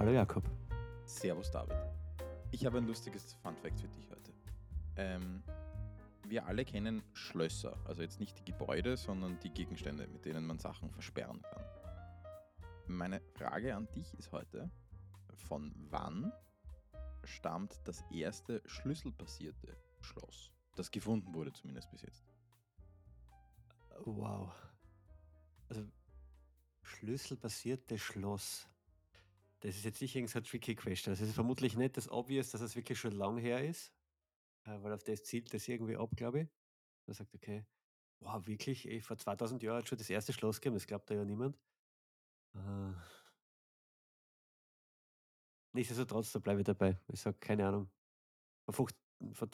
Hallo Jakob. Servus David. Ich habe ein lustiges Funfact für dich heute. Ähm, wir alle kennen Schlösser, also jetzt nicht die Gebäude, sondern die Gegenstände, mit denen man Sachen versperren kann. Meine Frage an dich ist heute, von wann stammt das erste schlüsselbasierte Schloss, das gefunden wurde zumindest bis jetzt? Wow. Also schlüsselbasierte Schloss. Das ist jetzt nicht irgendeine tricky question. Das ist vermutlich nicht das Obvious, dass es wirklich schon lang her ist, äh, weil auf das zielt das irgendwie ab, glaube ich. Man sagt, okay, wow, wirklich, ey, vor 2000 Jahren hat schon das erste Schloss gegeben, das glaubt da ja niemand. Äh, nichtsdestotrotz, da bleibe ich dabei. Ich sage, keine Ahnung. Vor 15, vor,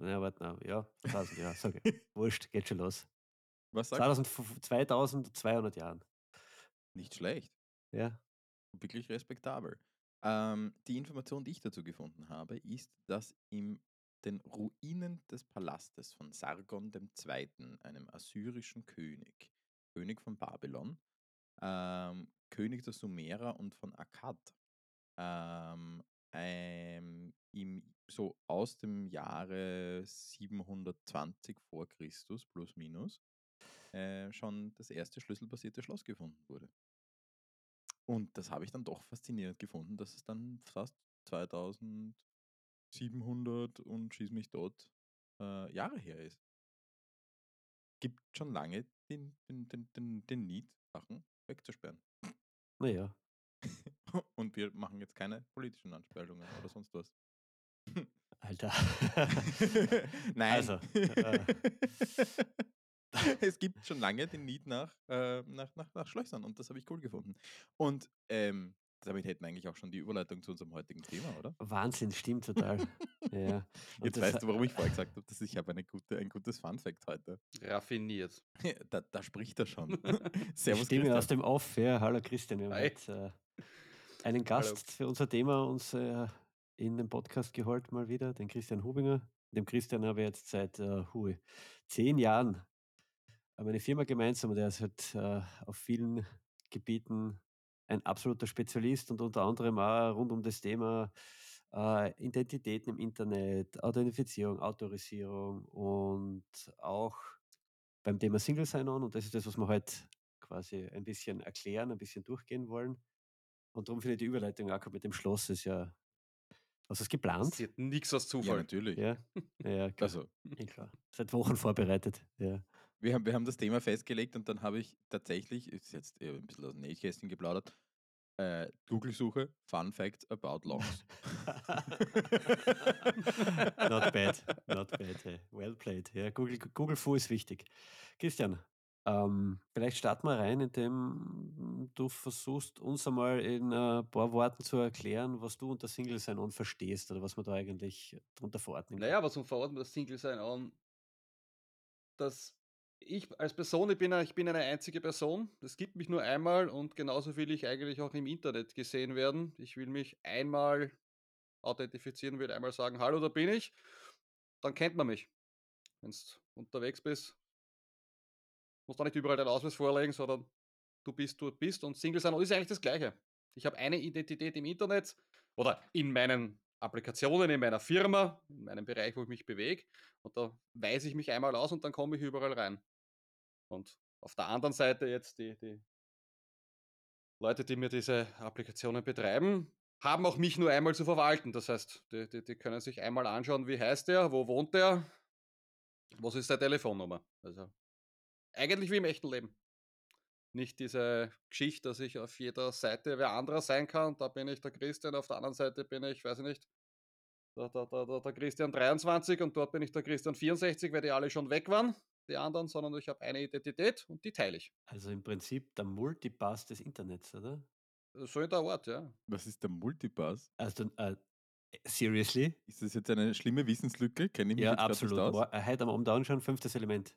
ja, warte, na, ja, 1000 Jahre, sage ich. Wurscht, geht schon los. Was sagst 2000, 2200 Jahren. Nicht schlecht. Ja. Wirklich respektabel. Ähm, die Information, die ich dazu gefunden habe, ist, dass in den Ruinen des Palastes von Sargon II., einem assyrischen König, König von Babylon, ähm, König der Sumerer und von Akkad, ähm, ähm, im, so aus dem Jahre 720 vor Christus plus minus äh, schon das erste schlüsselbasierte Schloss gefunden wurde. Und das habe ich dann doch faszinierend gefunden, dass es dann fast 2700 und schieß mich dort äh, Jahre her ist. Gibt schon lange den, den, den, den, den Need, Sachen wegzusperren. Naja. Und wir machen jetzt keine politischen Anspielungen oder sonst was. Alter. Nein. Also, äh, es gibt schon lange den Need nach, äh, nach, nach, nach Schlössern und das habe ich cool gefunden. Und ähm, damit hätten wir eigentlich auch schon die Überleitung zu unserem heutigen Thema, oder? Wahnsinn, stimmt total. ja. Und Jetzt weißt du, warum ich vorher gesagt habe, dass ich habe eine gute, ein gutes Fun-Fact heute. Raffiniert. Da, da spricht er schon. Servus, Stimme aus Christoph. dem Off. Ja, hallo Christian. Wir haben heute äh, einen Gast für unser Thema uns äh, in den Podcast geholt, mal wieder, den Christian Hubinger. Dem Christian habe ich jetzt seit äh, hui, zehn Jahren äh, meine Firma gemeinsam und er ist halt äh, auf vielen Gebieten ein absoluter Spezialist und unter anderem auch rund um das Thema äh, Identitäten im Internet, Authentifizierung, Autorisierung und auch beim Thema Single Sign-On und das ist das, was wir heute quasi ein bisschen erklären, ein bisschen durchgehen wollen. Und darum finde ich die Überleitung auch mit dem Schloss ist ja. Hast du es geplant? Nichts aus Ja, Zufall. natürlich. Ja, ja, klar. Also, eh klar. Seit Wochen vorbereitet. Ja. Wir haben, wir haben das Thema festgelegt und dann habe ich tatsächlich, ist jetzt eher ein bisschen aus dem Nähkästchen geplaudert, äh, Google-Suche, Fun Facts about Longs. not bad, not bad. Hey. Well played. Ja, Google, Google Fu ist wichtig. Christian, ähm, vielleicht starten wir rein, indem du versuchst, uns einmal in ein paar Worten zu erklären, was du unter Single Sign-On verstehst oder was man da eigentlich drunter verordnen kann. Naja, was verordnet man das Single-Sein an? Dass ich als Person, ich bin, ich bin eine einzige Person, es gibt mich nur einmal und genauso will ich eigentlich auch im Internet gesehen werden. Ich will mich einmal authentifizieren, will einmal sagen, hallo, da bin ich, dann kennt man mich. Wenn du unterwegs bist, musst du nicht überall deinen Ausweis vorlegen, sondern du bist, dort bist und Single sein ist eigentlich das Gleiche. Ich habe eine Identität im Internet oder in meinen Applikationen, in meiner Firma, in meinem Bereich, wo ich mich bewege und da weise ich mich einmal aus und dann komme ich überall rein. Und auf der anderen Seite jetzt die, die Leute, die mir diese Applikationen betreiben, haben auch mich nur einmal zu verwalten. Das heißt, die, die, die können sich einmal anschauen, wie heißt der, wo wohnt der, was ist seine Telefonnummer. Also eigentlich wie im echten Leben. Nicht diese Geschichte, dass ich auf jeder Seite wer anderer sein kann. Da bin ich der Christian, auf der anderen Seite bin ich, weiß ich nicht, der, der, der, der, der Christian 23 und dort bin ich der Christian 64, weil die alle schon weg waren, die anderen, sondern ich habe eine Identität und die teile ich. Also im Prinzip der Multipass des Internets, oder? So in der Art, ja. Was ist der Multipass? Also, äh, seriously? Ist das jetzt eine schlimme Wissenslücke? Kenne ich mich Ja, jetzt absolut. nicht aus? Äh, Heute am Abend anschauen, fünftes Element.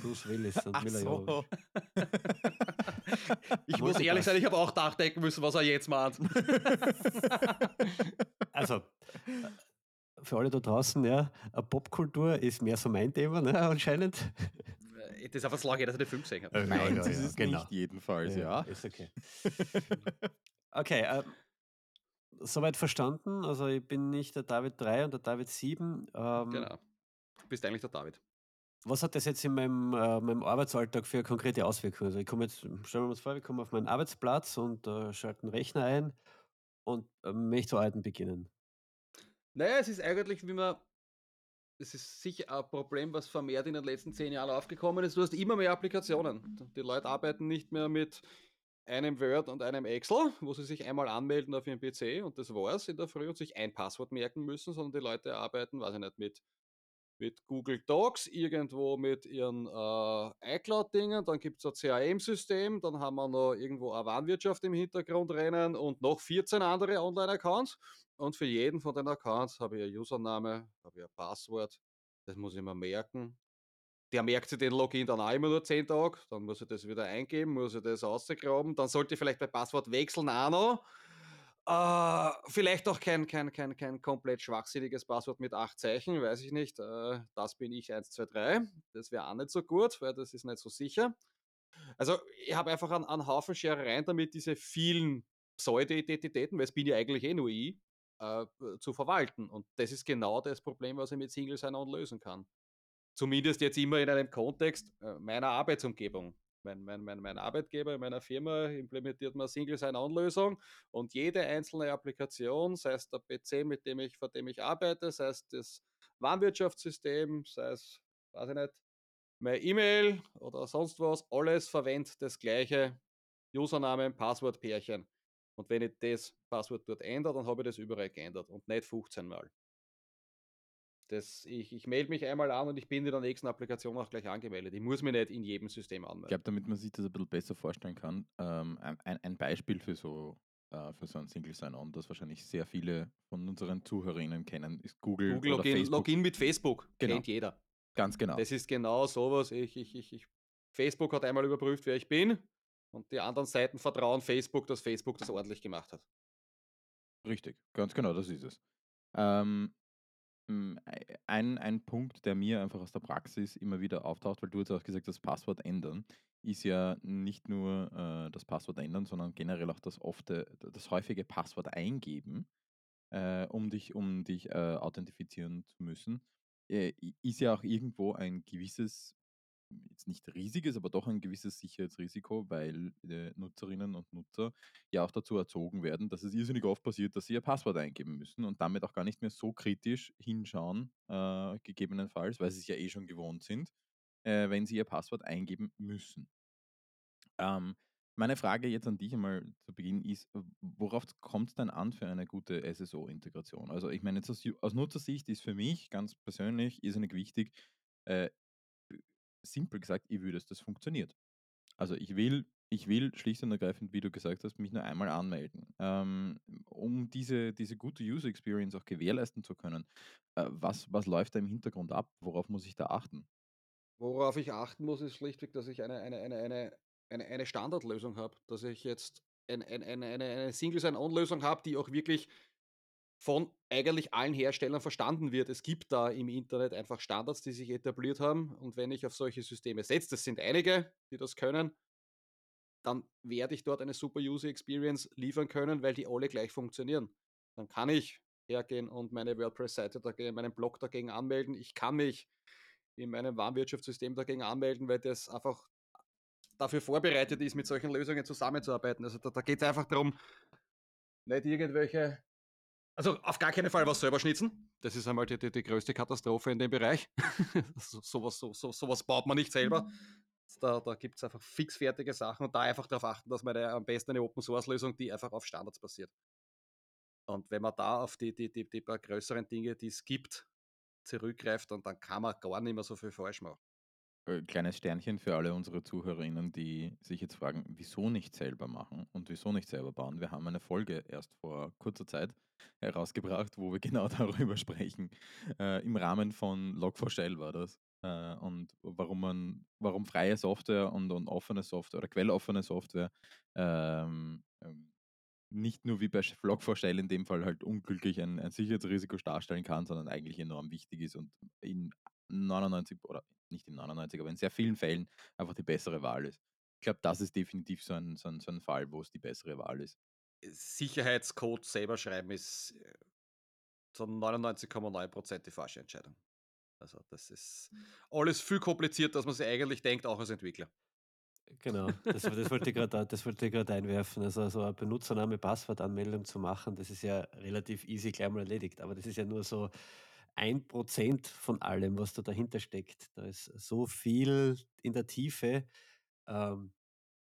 Bruce Willis und Ach Mila so. Ich muss ehrlich sein, ich habe auch nachdenken müssen, was er jetzt meint. Also, äh, für alle da draußen, ja, äh, Popkultur ist mehr so mein Thema, ne, anscheinend. das ist einfach das Lage, dass er den Film gesehen hat. Äh, Nein, das ja, ist genau. nicht jedenfalls, ja. Ist okay. Okay, äh, soweit verstanden. Also ich bin nicht der David 3 und der David 7. Ähm, genau. Du bist eigentlich der David. Was hat das jetzt in meinem, äh, meinem Arbeitsalltag für konkrete Auswirkungen? Also ich komme jetzt, stellen wir uns vor, wir kommen auf meinen Arbeitsplatz und äh, schalten Rechner ein und äh, möchte zu arbeiten beginnen. Naja, es ist eigentlich, wie man das ist sicher ein Problem, was vermehrt in den letzten zehn Jahren aufgekommen ist. Du hast immer mehr Applikationen. Die Leute arbeiten nicht mehr mit einem Word und einem Excel, wo sie sich einmal anmelden auf ihren PC und das war's in der Früh und sich ein Passwort merken müssen, sondern die Leute arbeiten, weiß ich nicht, mit, mit Google Docs, irgendwo mit ihren äh, iCloud-Dingen, dann gibt es ein CRM-System, dann haben wir noch irgendwo eine Warenwirtschaft im Hintergrund rennen und noch 14 andere Online-Accounts und für jeden von den Accounts habe ich ein Username, habe ich ein Passwort. Das muss ich mir merken. Der merkt sich den Login dann auch immer nur 10 Tage. Dann muss ich das wieder eingeben, muss ich das rausgraben. Dann sollte ich vielleicht bei Passwort wechseln auch noch. Äh, vielleicht auch kein, kein, kein, kein komplett schwachsinniges Passwort mit 8 Zeichen, weiß ich nicht. Äh, das bin ich 123. Das wäre auch nicht so gut, weil das ist nicht so sicher. Also ich habe einfach einen, einen Haufen Scherereien damit, diese vielen Pseudo-Identitäten, weil es bin ja eigentlich eh nur ich, äh, zu verwalten. Und das ist genau das Problem, was ich mit Single Sign-On lösen kann. Zumindest jetzt immer in einem Kontext äh, meiner Arbeitsumgebung. Mein, mein, mein, mein Arbeitgeber in meiner Firma implementiert mal Single Sign-On-Lösung und jede einzelne Applikation, sei es der PC, mit dem ich, vor dem ich arbeite, sei es das Warenwirtschaftssystem, sei es, weiß ich nicht, mein E-Mail oder sonst was, alles verwendet das gleiche Username, Passwort, Pärchen. Und wenn ich das Passwort dort ändere, dann habe ich das überall geändert und nicht 15 Mal. Das, ich, ich melde mich einmal an und ich bin in der nächsten Applikation auch gleich angemeldet. Ich muss mich nicht in jedem System anmelden. Ich glaube, damit man sich das ein bisschen besser vorstellen kann, ähm, ein, ein Beispiel für so, äh, für so ein Single Sign-On, das wahrscheinlich sehr viele von unseren Zuhörerinnen kennen, ist Google, Google Login, Facebook. Login mit Facebook. Genau. Kennt jeder. Ganz genau. Das ist genau sowas. Ich, ich, ich, ich, Facebook hat einmal überprüft, wer ich bin. Und die anderen Seiten vertrauen Facebook, dass Facebook das ordentlich gemacht hat. Richtig, ganz genau, das ist es. Ähm, ein, ein Punkt, der mir einfach aus der Praxis immer wieder auftaucht, weil du jetzt auch gesagt hast, das Passwort ändern, ist ja nicht nur äh, das Passwort ändern, sondern generell auch das, ofte, das häufige Passwort eingeben, äh, um dich, um dich äh, authentifizieren zu müssen, äh, ist ja auch irgendwo ein gewisses jetzt nicht riesiges, aber doch ein gewisses Sicherheitsrisiko, weil äh, Nutzerinnen und Nutzer ja auch dazu erzogen werden, dass es irrsinnig oft passiert, dass sie ihr Passwort eingeben müssen und damit auch gar nicht mehr so kritisch hinschauen, äh, gegebenenfalls, weil sie es ja eh schon gewohnt sind, äh, wenn sie ihr Passwort eingeben müssen. Ähm, meine Frage jetzt an dich einmal zu Beginn ist, worauf kommt es denn an für eine gute SSO-Integration? Also ich meine, jetzt aus, aus Nutzersicht ist für mich ganz persönlich irrsinnig wichtig, äh, simpel gesagt, ich will, dass das funktioniert. Also ich will, ich will schlicht und ergreifend, wie du gesagt hast, mich nur einmal anmelden. Ähm, um diese, diese gute User Experience auch gewährleisten zu können, äh, was, was läuft da im Hintergrund ab? Worauf muss ich da achten? Worauf ich achten muss, ist schlichtweg, dass ich eine, eine, eine, eine, eine, eine Standardlösung habe. Dass ich jetzt ein, ein, eine, eine, eine Single-Sign-On-Lösung habe, die auch wirklich von eigentlich allen Herstellern verstanden wird. Es gibt da im Internet einfach Standards, die sich etabliert haben. Und wenn ich auf solche Systeme setze, das sind einige, die das können, dann werde ich dort eine super User Experience liefern können, weil die alle gleich funktionieren. Dann kann ich hergehen und meine WordPress-Seite dagegen, meinen Blog dagegen anmelden. Ich kann mich in meinem Warenwirtschaftssystem dagegen anmelden, weil das einfach dafür vorbereitet ist, mit solchen Lösungen zusammenzuarbeiten. Also da, da geht es einfach darum, nicht irgendwelche also auf gar keinen Fall was selber schnitzen. Das ist einmal die, die, die größte Katastrophe in dem Bereich. so, sowas, so, so, sowas baut man nicht selber. Mhm. Da, da gibt es einfach fixfertige Sachen und da einfach darauf achten, dass man eine, am besten eine Open Source Lösung, die einfach auf Standards basiert. Und wenn man da auf die, die, die, die paar größeren Dinge, die es gibt, zurückgreift, dann, dann kann man gar nicht mehr so viel falsch machen. Äh, kleines Sternchen für alle unsere ZuhörerInnen, die sich jetzt fragen, wieso nicht selber machen und wieso nicht selber bauen. Wir haben eine Folge erst vor kurzer Zeit herausgebracht, wo wir genau darüber sprechen. Äh, Im Rahmen von Log4Shell war das. Äh, und warum man, warum freie Software und, und offene Software oder quelloffene Software ähm, ähm, nicht nur wie bei Log4Shell in dem Fall halt unglücklich ein, ein Sicherheitsrisiko darstellen kann, sondern eigentlich enorm wichtig ist und in 99 oder nicht in 99, aber in sehr vielen Fällen einfach die bessere Wahl ist. Ich glaube, das ist definitiv so ein, so, ein, so ein Fall, wo es die bessere Wahl ist. Sicherheitscode selber schreiben ist äh, zu 99,9% die falsche Entscheidung. Also das ist alles viel komplizierter, als man sich eigentlich denkt, auch als Entwickler. Genau, das, das wollte ich gerade einwerfen. Also so eine Benutzername, Passwortanmeldung zu machen, das ist ja relativ easy gleich mal erledigt. Aber das ist ja nur so ein Prozent von allem, was da dahinter steckt. Da ist so viel in der Tiefe, ähm,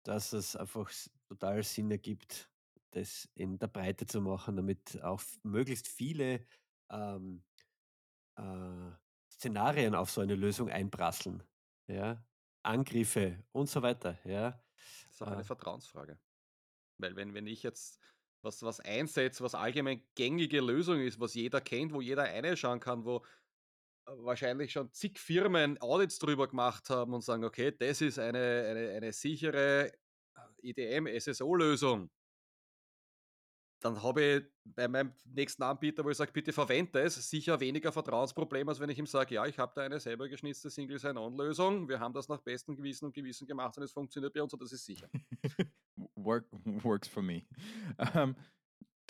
dass es einfach total Sinn ergibt, das in der Breite zu machen, damit auch möglichst viele ähm, äh, Szenarien auf so eine Lösung einprasseln. Ja? Angriffe und so weiter. Ja? Das ist auch eine äh, Vertrauensfrage. Weil wenn, wenn ich jetzt was, was einsetze, was allgemein gängige Lösung ist, was jeder kennt, wo jeder reinschauen kann, wo äh, wahrscheinlich schon zig Firmen Audits drüber gemacht haben und sagen, okay, das ist eine, eine, eine sichere IDM-SSO-Lösung dann habe ich bei meinem nächsten Anbieter, wo ich sage, bitte verwende es, sicher weniger Vertrauensproblem, als wenn ich ihm sage, ja, ich habe da eine selber geschnitzte Single Sign-On-Lösung, wir haben das nach bestem Gewissen und Gewissen gemacht und es funktioniert bei uns und das ist sicher. Work, works for me. Ähm,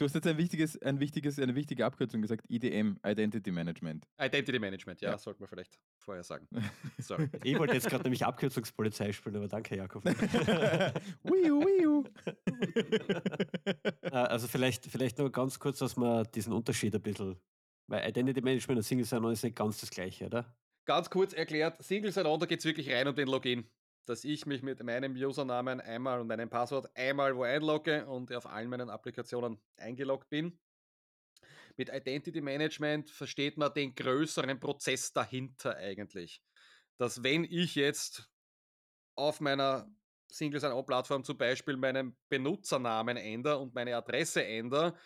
Du hast jetzt ein wichtiges, ein wichtiges, eine wichtige Abkürzung gesagt, IDM, Identity Management. Identity Management, ja, ja. sollte man vielleicht vorher sagen. Sorry. Ich wollte jetzt gerade nämlich Abkürzungspolizei spielen, aber danke, Jakob. wiu, wiu. Äh, also vielleicht, vielleicht nur ganz kurz, dass man diesen Unterschied ein bisschen, weil Identity Management und Single Sign-On ist nicht ganz das gleiche, oder? Ganz kurz erklärt, Single Sign-On, da geht es wirklich rein um den Login dass ich mich mit meinem Usernamen einmal und meinem Passwort einmal wo einlogge und auf allen meinen Applikationen eingeloggt bin. Mit Identity Management versteht man den größeren Prozess dahinter eigentlich. Dass wenn ich jetzt auf meiner Single Sign-On-Plattform zum Beispiel meinen Benutzernamen ändere und meine Adresse ändere,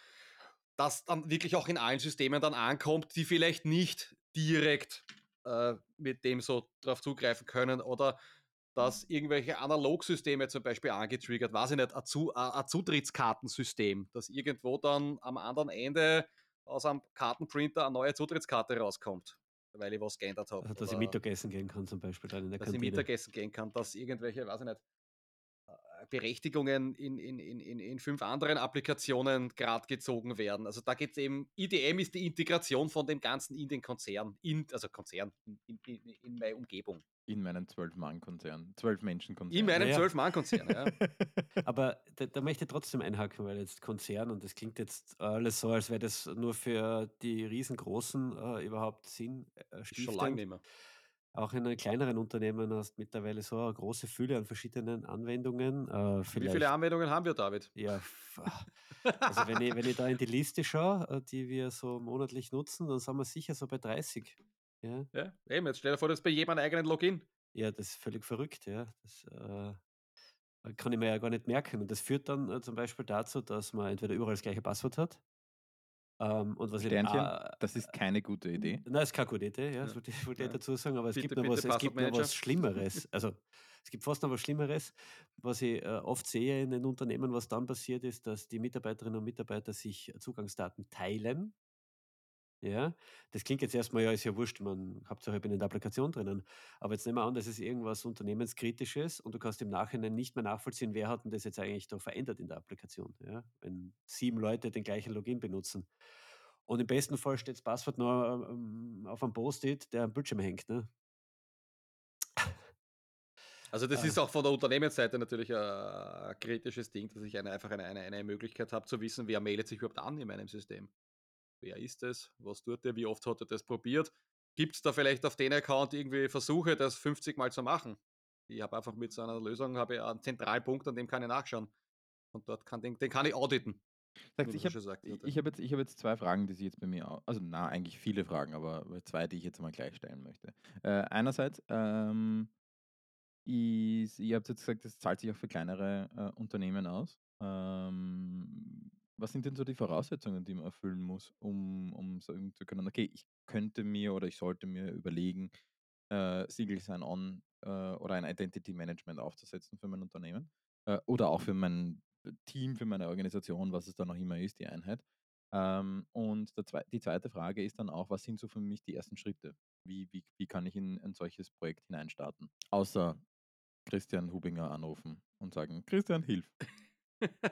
das dann wirklich auch in allen Systemen dann ankommt, die vielleicht nicht direkt äh, mit dem so drauf zugreifen können oder dass irgendwelche Analogsysteme zum Beispiel angetriggert, weiß ich nicht, ein, Zu ein Zutrittskartensystem, dass irgendwo dann am anderen Ende aus einem Kartenprinter eine neue Zutrittskarte rauskommt, weil ich was geändert habe. Also, dass ich Mittagessen gehen kann zum Beispiel dann in der dass Kantine. Dass ich Mittagessen gehen kann, dass irgendwelche, weiß ich nicht, Berechtigungen in, in, in, in fünf anderen Applikationen gerade gezogen werden. Also da geht es eben, IDM ist die Integration von dem Ganzen in den Konzern, in, also Konzern, in, in, in meine Umgebung. In meinen Zwölf-Mann-Konzern, Zwölf-Menschen-Konzern. In meinem ja. Zwölf-Mann-Konzern, ja. Aber da, da, möchte ich trotzdem einhaken, weil jetzt Konzern und das klingt jetzt alles so, als wäre das nur für die riesengroßen äh, überhaupt Sinn äh, Schon lange nicht mehr. Auch in einem kleineren Unternehmen hast du mittlerweile so eine große Fülle an verschiedenen Anwendungen. Äh, Wie viele Anwendungen haben wir, David? Ja, also wenn ich, wenn ich da in die Liste schaue, äh, die wir so monatlich nutzen, dann sind wir sicher so bei 30. Ja, ja eben, jetzt stell dir vor, das ist bei jedem einen eigenen Login. Ja, das ist völlig verrückt, ja. Das äh, kann ich mir ja gar nicht merken. Und das führt dann äh, zum Beispiel dazu, dass man entweder überall das gleiche Passwort hat ähm, und was Sternchen, ich, äh, das ist keine gute Idee. Nein, ist keine gute Idee, ja, das wollte ich, wollte ja. dazu sagen, aber es bitte, gibt noch was, es gibt noch was Schlimmeres. Also es gibt fast noch was Schlimmeres, was ich äh, oft sehe in den Unternehmen, was dann passiert ist, dass die Mitarbeiterinnen und Mitarbeiter sich Zugangsdaten teilen. Ja, das klingt jetzt erstmal, ja, ist ja wurscht, man Hauptsache ich bin in der Applikation drinnen. Aber jetzt nehmen wir an, das ist irgendwas Unternehmenskritisches und du kannst im Nachhinein nicht mehr nachvollziehen, wer hat denn das jetzt eigentlich da verändert in der Applikation, ja? wenn sieben Leute den gleichen Login benutzen. Und im besten Fall steht das Passwort nur ähm, auf einem Post-it, der am Bildschirm hängt. Ne? Also das ah. ist auch von der Unternehmensseite natürlich ein, ein kritisches Ding, dass ich eine, einfach eine, eine, eine Möglichkeit habe zu wissen, wer meldet sich überhaupt an in meinem System. Wer ist es? Was tut er? Wie oft hat er das probiert? Gibt es da vielleicht auf den Account irgendwie Versuche, das 50 Mal zu machen? Ich habe einfach mit so einer Lösung habe ich einen Zentralpunkt, an dem kann ich nachschauen. Und dort kann den, den kann ich auditen. Sagt, ich habe hab jetzt, hab jetzt zwei Fragen, die Sie jetzt bei mir, also na, eigentlich viele Fragen, aber zwei, die ich jetzt mal gleich stellen möchte. Äh, einerseits, ähm, ist, ihr habt jetzt gesagt, das zahlt sich auch für kleinere äh, Unternehmen aus. Ähm, was sind denn so die Voraussetzungen, die man erfüllen muss, um, um sagen zu können, okay, ich könnte mir oder ich sollte mir überlegen, äh, Siegel Sign-On äh, oder ein Identity Management aufzusetzen für mein Unternehmen äh, oder auch für mein Team, für meine Organisation, was es dann auch immer ist, die Einheit. Ähm, und zwe die zweite Frage ist dann auch, was sind so für mich die ersten Schritte? Wie, wie, wie kann ich in ein solches Projekt hineinstarten? Außer Christian Hubinger anrufen und sagen, Christian, hilf.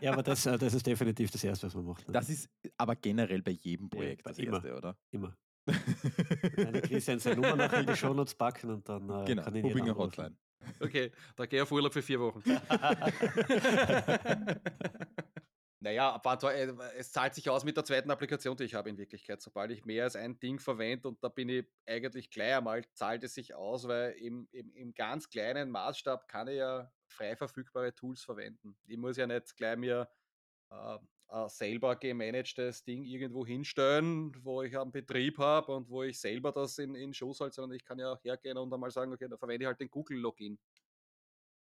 Ja, aber das, äh, das ist definitiv das Erste, was man macht. Ne? Das ist aber generell bei jedem Projekt ja, das immer, Erste, oder? Immer. Eine Christian seine Nummer nach in die Shownotes packen und dann äh, genau, kann ich Hubinger Hotline. Okay, da gehe ich auf Urlaub für vier Wochen. naja, aber äh, es zahlt sich aus mit der zweiten Applikation, die ich habe in Wirklichkeit. Sobald ich mehr als ein Ding verwende und da bin ich eigentlich gleich einmal, zahlt es sich aus, weil im, im, im ganz kleinen Maßstab kann ich ja frei verfügbare Tools verwenden. Ich muss ja nicht gleich mir äh, ein selber gemanagtes Ding irgendwo hinstellen, wo ich einen Betrieb habe und wo ich selber das in, in Schuss halte, sondern ich kann ja auch hergehen und einmal sagen, okay, da verwende ich halt den Google-Login.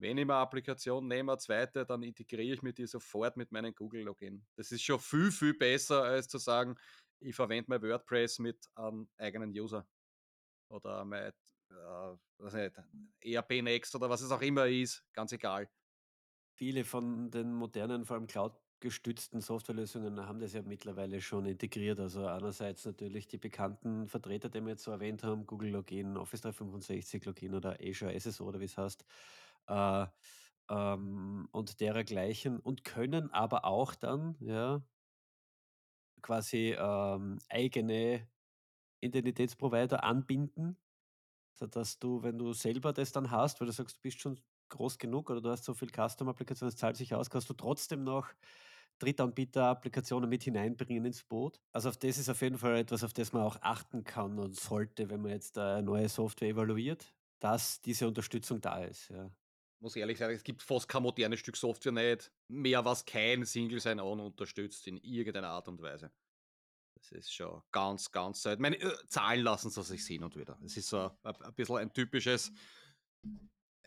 Wenn ich eine Applikation nehme, eine zweite, dann integriere ich mir die sofort mit meinem Google-Login. Das ist schon viel, viel besser, als zu sagen, ich verwende mein WordPress mit einem eigenen User. Oder mein äh, nicht, ERP Next oder was es auch immer ist, ganz egal. Viele von den modernen, vor allem Cloud gestützten Softwarelösungen haben das ja mittlerweile schon integriert. Also einerseits natürlich die bekannten Vertreter, die wir jetzt so erwähnt haben, Google Login, Office 365 Login oder Azure SSO oder wie es heißt. Äh, ähm, und dergleichen und können aber auch dann ja quasi ähm, eigene Identitätsprovider anbinden, sodass du, wenn du selber das dann hast, weil du sagst, du bist schon groß genug oder du hast so viel Custom-Applikationen, es zahlt sich aus, kannst du trotzdem noch Drittanbieter-Applikationen mit hineinbringen ins Boot. Also auf das ist auf jeden Fall etwas, auf das man auch achten kann und sollte, wenn man jetzt eine neue Software evaluiert, dass diese Unterstützung da ist. Ja. Muss ehrlich sagen, es gibt fast kein modernes Stück Software nicht mehr, was kein Single Sign-On unterstützt in irgendeiner Art und Weise. Das ist schon ganz, ganz selten. Meine äh, Zahlen lassen sie sich sehen und wieder. Es ist so ein, ein bisschen ein typisches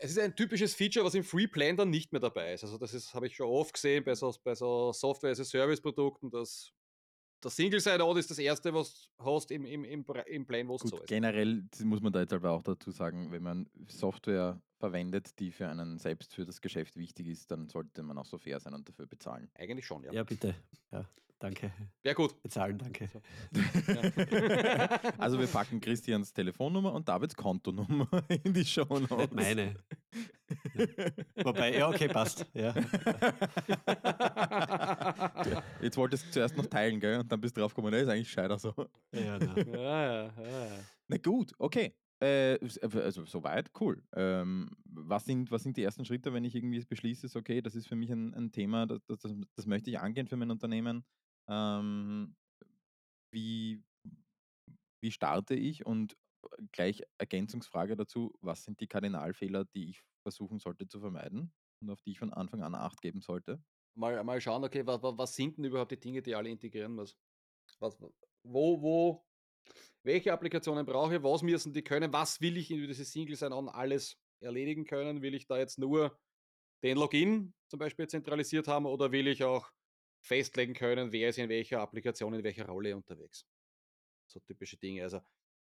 es ist ein typisches Feature, was im Free Plan dann nicht mehr dabei ist. Also das habe ich schon oft gesehen bei so, bei so Software-as-a-Service-Produkten, dass das Single-Side-Out ist das erste, was du hast im, im, im, im Plan, wo es so ist. Generell muss man da jetzt aber auch dazu sagen, wenn man Software verwendet, die für einen selbst für das Geschäft wichtig ist, dann sollte man auch so fair sein und dafür bezahlen. Eigentlich schon, ja. Ja, bitte. Ja. Danke. Ja, gut. Bezahlen, danke. So. also wir packen Christians Telefonnummer und Davids Kontonummer in die Show Notes. Nicht meine. Ja. Wobei, ja, okay, passt. Ja. Jetzt wolltest du zuerst noch teilen, gell? Und dann bist du drauf gekommen, ist eigentlich scheiter so. Ja, ja, ja, ja. Na gut, okay. Äh, also soweit, cool. Ähm, was, sind, was sind die ersten Schritte, wenn ich irgendwie beschließe, ist okay, das ist für mich ein, ein Thema, das, das, das, möchte ich angehen für mein Unternehmen. Ähm, wie, wie starte ich? Und gleich Ergänzungsfrage dazu, was sind die Kardinalfehler, die ich versuchen sollte zu vermeiden und auf die ich von Anfang an Acht geben sollte? Mal, mal schauen, okay, was, was sind denn überhaupt die Dinge, die alle integrieren muss? Was, wo, wo, welche Applikationen brauche ich, was müssen die können, was will ich in dieses Single Sign-On alles erledigen können? Will ich da jetzt nur den Login zum Beispiel zentralisiert haben oder will ich auch festlegen können, wer ist in welcher Applikation, in welcher Rolle unterwegs. So typische Dinge. Also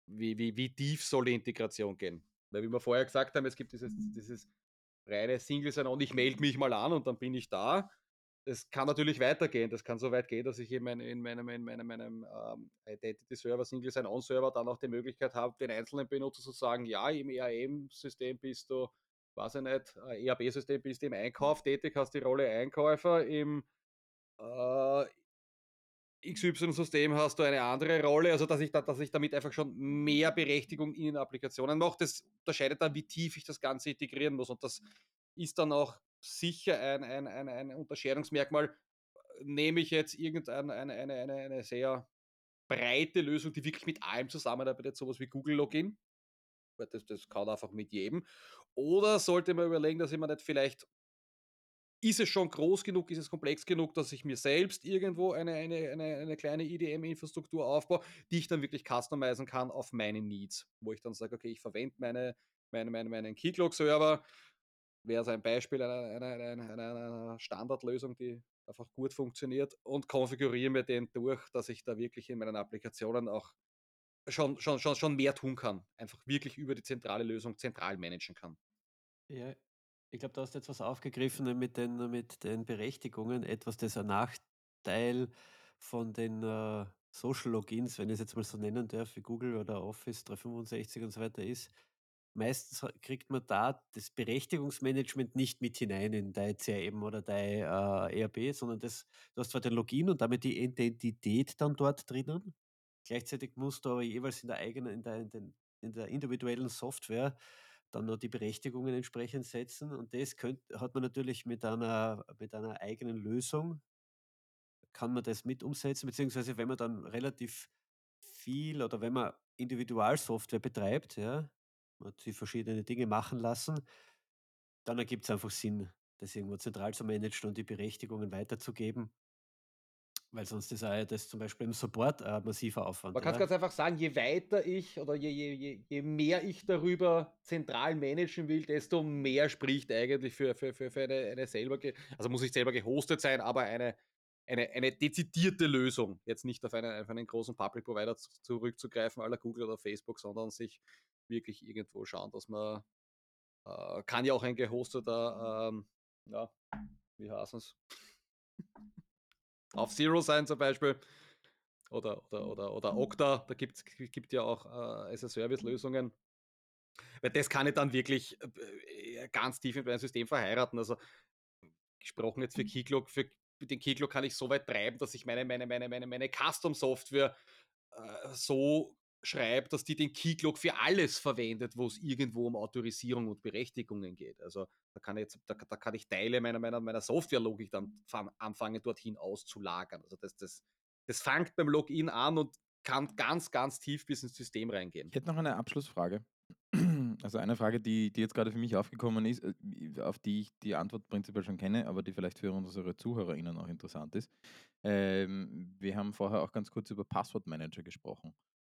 wie, wie, wie tief soll die Integration gehen? Weil wie wir vorher gesagt haben, es gibt dieses, dieses reine Single sein und ich melde mich mal an und dann bin ich da. Das kann natürlich weitergehen. Das kann so weit gehen, dass ich in meinem, in meinem, in meinem, meinem ähm, Identity Server, Single Sign-On Server dann auch die Möglichkeit habe, den einzelnen Benutzer zu sagen, ja, im ERM-System bist du, weiß ich nicht, ERP-System bist du im Einkauf tätig, hast die Rolle Einkäufer, im äh, XY-System hast du eine andere Rolle, also dass ich, da, dass ich damit einfach schon mehr Berechtigung in den Applikationen mache. Das unterscheidet dann, wie tief ich das Ganze integrieren muss. Und das ist dann auch sicher ein, ein, ein, ein Unterscheidungsmerkmal. Nehme ich jetzt irgendeine eine, eine, eine, eine sehr breite Lösung, die wirklich mit allem zusammenarbeitet, sowas wie Google Login. Das, das kann einfach mit jedem. Oder sollte man überlegen, dass ich mir nicht vielleicht ist es schon groß genug, ist es komplex genug, dass ich mir selbst irgendwo eine, eine, eine, eine kleine IDM-Infrastruktur aufbaue, die ich dann wirklich customizen kann auf meine Needs, wo ich dann sage, okay, ich verwende meine, meine, meine, meinen Keycloak-Server, wäre so ein Beispiel einer, einer, einer, einer Standardlösung, die einfach gut funktioniert und konfiguriere mir den durch, dass ich da wirklich in meinen Applikationen auch schon, schon, schon, schon mehr tun kann. Einfach wirklich über die zentrale Lösung zentral managen kann. Ja, ich glaube, du hast jetzt was aufgegriffen mit den, mit den Berechtigungen, etwas, das ein Nachteil von den äh, Social Logins, wenn ich es jetzt mal so nennen darf, wie Google oder Office 365 und so weiter ist. meistens kriegt man da das Berechtigungsmanagement nicht mit hinein in dein CRM oder dein äh, ERP, sondern das, du hast zwar den Login und damit die Identität dann dort drinnen. Gleichzeitig musst du aber jeweils in der eigenen, in der, in, den, in der individuellen Software dann noch die Berechtigungen entsprechend setzen. Und das könnt, hat man natürlich mit einer, mit einer eigenen Lösung, kann man das mit umsetzen, beziehungsweise wenn man dann relativ viel oder wenn man Individualsoftware betreibt, ja, man die verschiedene Dinge machen lassen, dann ergibt es einfach Sinn, das irgendwo zentral zu managen und die Berechtigungen weiterzugeben. Weil sonst ist auch das zum Beispiel im Support ein massiver Aufwand. Man kann es ganz einfach sagen, je weiter ich oder je, je, je mehr ich darüber zentral managen will, desto mehr spricht eigentlich für, für, für, für eine, eine selber, also muss ich selber gehostet sein, aber eine, eine, eine dezidierte Lösung, jetzt nicht auf einen, auf einen großen Public Provider zurückzugreifen, aller Google oder Facebook, sondern sich wirklich irgendwo schauen, dass man, äh, kann ja auch ein gehosteter, ähm, ja, wie heißt es? Auf Zero sein zum Beispiel. Oder, oder, oder, oder Okta, da gibt es gibt ja auch äh, as-a-Service-Lösungen. Weil das kann ich dann wirklich äh, ganz tief in mein System verheiraten. Also gesprochen jetzt für Keylog, für den Keylog kann ich so weit treiben, dass ich meine, meine, meine, meine, meine Custom-Software äh, so schreibe, dass die den Keylog für alles verwendet, wo es irgendwo um Autorisierung und Berechtigungen geht. Also da kann ich, jetzt, da, da kann ich Teile meiner, meiner, meiner Software-Logik dann anfangen, dorthin auszulagern. Also das, das, das fängt beim Login an und kann ganz, ganz tief bis ins System reingehen. Ich hätte noch eine Abschlussfrage. Also eine Frage, die, die jetzt gerade für mich aufgekommen ist, äh, auf die ich die Antwort prinzipiell schon kenne, aber die vielleicht für unsere ZuhörerInnen auch interessant ist. Ähm, wir haben vorher auch ganz kurz über Passwortmanager gesprochen.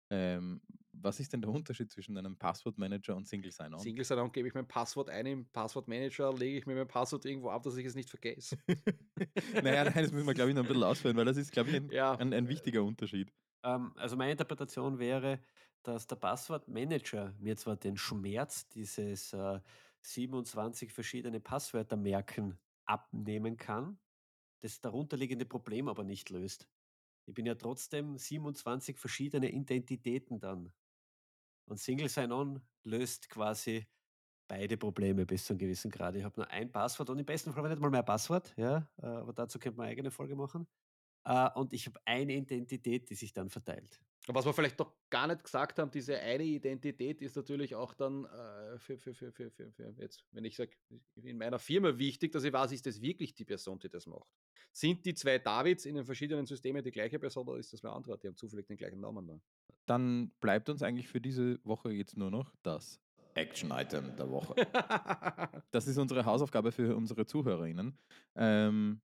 Ähm, was ist denn der Unterschied zwischen einem Passwortmanager und Single Sign-On? Single Sign-On gebe ich mein Passwort ein, im Passwortmanager lege ich mir mein Passwort irgendwo ab, dass ich es nicht vergesse. naja, nein, das müssen wir, glaube ich, noch ein bisschen ausführen, weil das ist, glaube ich, ein, ja. ein, ein wichtiger Unterschied. Ähm, also meine Interpretation wäre, dass der Passwortmanager mir zwar den Schmerz dieses äh, 27 verschiedene Passwörter merken abnehmen kann, das darunterliegende Problem aber nicht löst. Ich bin ja trotzdem 27 verschiedene Identitäten dann. Und Single Sign-On löst quasi beide Probleme bis zu einem gewissen Grad. Ich habe nur ein Passwort und im besten Fall nicht mal mehr Passwort, ja, äh, aber dazu könnte man eine eigene Folge machen. Äh, und ich habe eine Identität, die sich dann verteilt. Was wir vielleicht noch gar nicht gesagt haben, diese eine Identität ist natürlich auch dann äh, für, für, für, für, für, für jetzt, wenn ich sage, in meiner Firma wichtig, dass ich weiß, ist das wirklich die Person, die das macht. Sind die zwei Davids in den verschiedenen Systemen die gleiche Person oder ist das wer andere? Die haben zufällig den gleichen Namen da. Dann bleibt uns eigentlich für diese Woche jetzt nur noch das Action-Item der Woche. das ist unsere Hausaufgabe für unsere ZuhörerInnen. Ähm,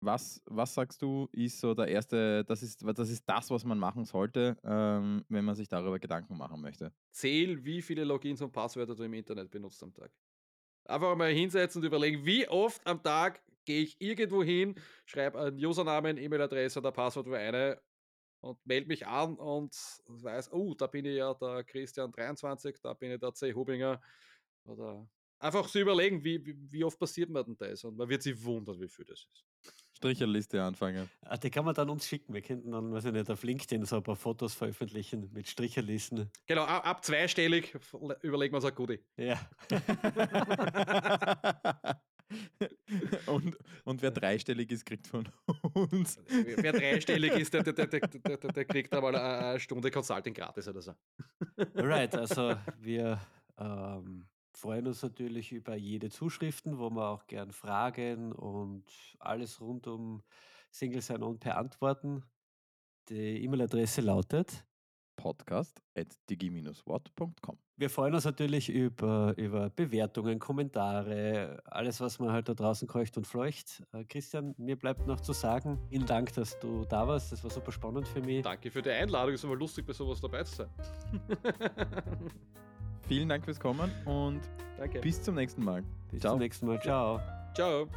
was, was sagst du, ist so der erste, das ist, das ist das, was man machen sollte, ähm, wenn man sich darüber Gedanken machen möchte? Zähl, wie viele Logins und Passwörter du im Internet benutzt am Tag. Einfach mal hinsetzen und überlegen, wie oft am Tag gehe ich irgendwo hin, schreibe einen Usernamen, E-Mail-Adresse oder Passwort für eine und melde mich an und weiß, oh, da bin ich ja der Christian23, da bin ich der C. Hubinger. Oder einfach so überlegen, wie, wie, wie oft passiert mir denn das? Und man wird sich wundern, wie viel das ist. Stricherliste anfangen. Ah, die kann man dann uns schicken. Wir könnten dann, weiß ich nicht, auf LinkedIn so ein paar Fotos veröffentlichen mit Stricherlisten. Genau, ab, ab zweistellig überlegen wir uns ein Goodie. Ja. und, und wer dreistellig ist, kriegt von uns. Wer dreistellig ist, der, der, der, der, der kriegt einmal eine Stunde Consulting gratis oder so. Right, also wir ähm, freuen uns natürlich über jede Zuschriften, wo wir auch gern Fragen und alles rund um Single Sign-On beantworten. Die E-Mail-Adresse lautet podcast at digi-wort.com. Wir freuen uns natürlich über, über Bewertungen, Kommentare, alles, was man halt da draußen kreucht und fleucht. Äh, Christian, mir bleibt noch zu sagen, vielen Dank, dass du da warst. Das war super spannend für mich. Danke für die Einladung. Es ist immer lustig, bei sowas dabei zu sein. Vielen Dank fürs Kommen und Danke. bis zum nächsten Mal. Bis Ciao. zum nächsten Mal. Ciao. Ciao.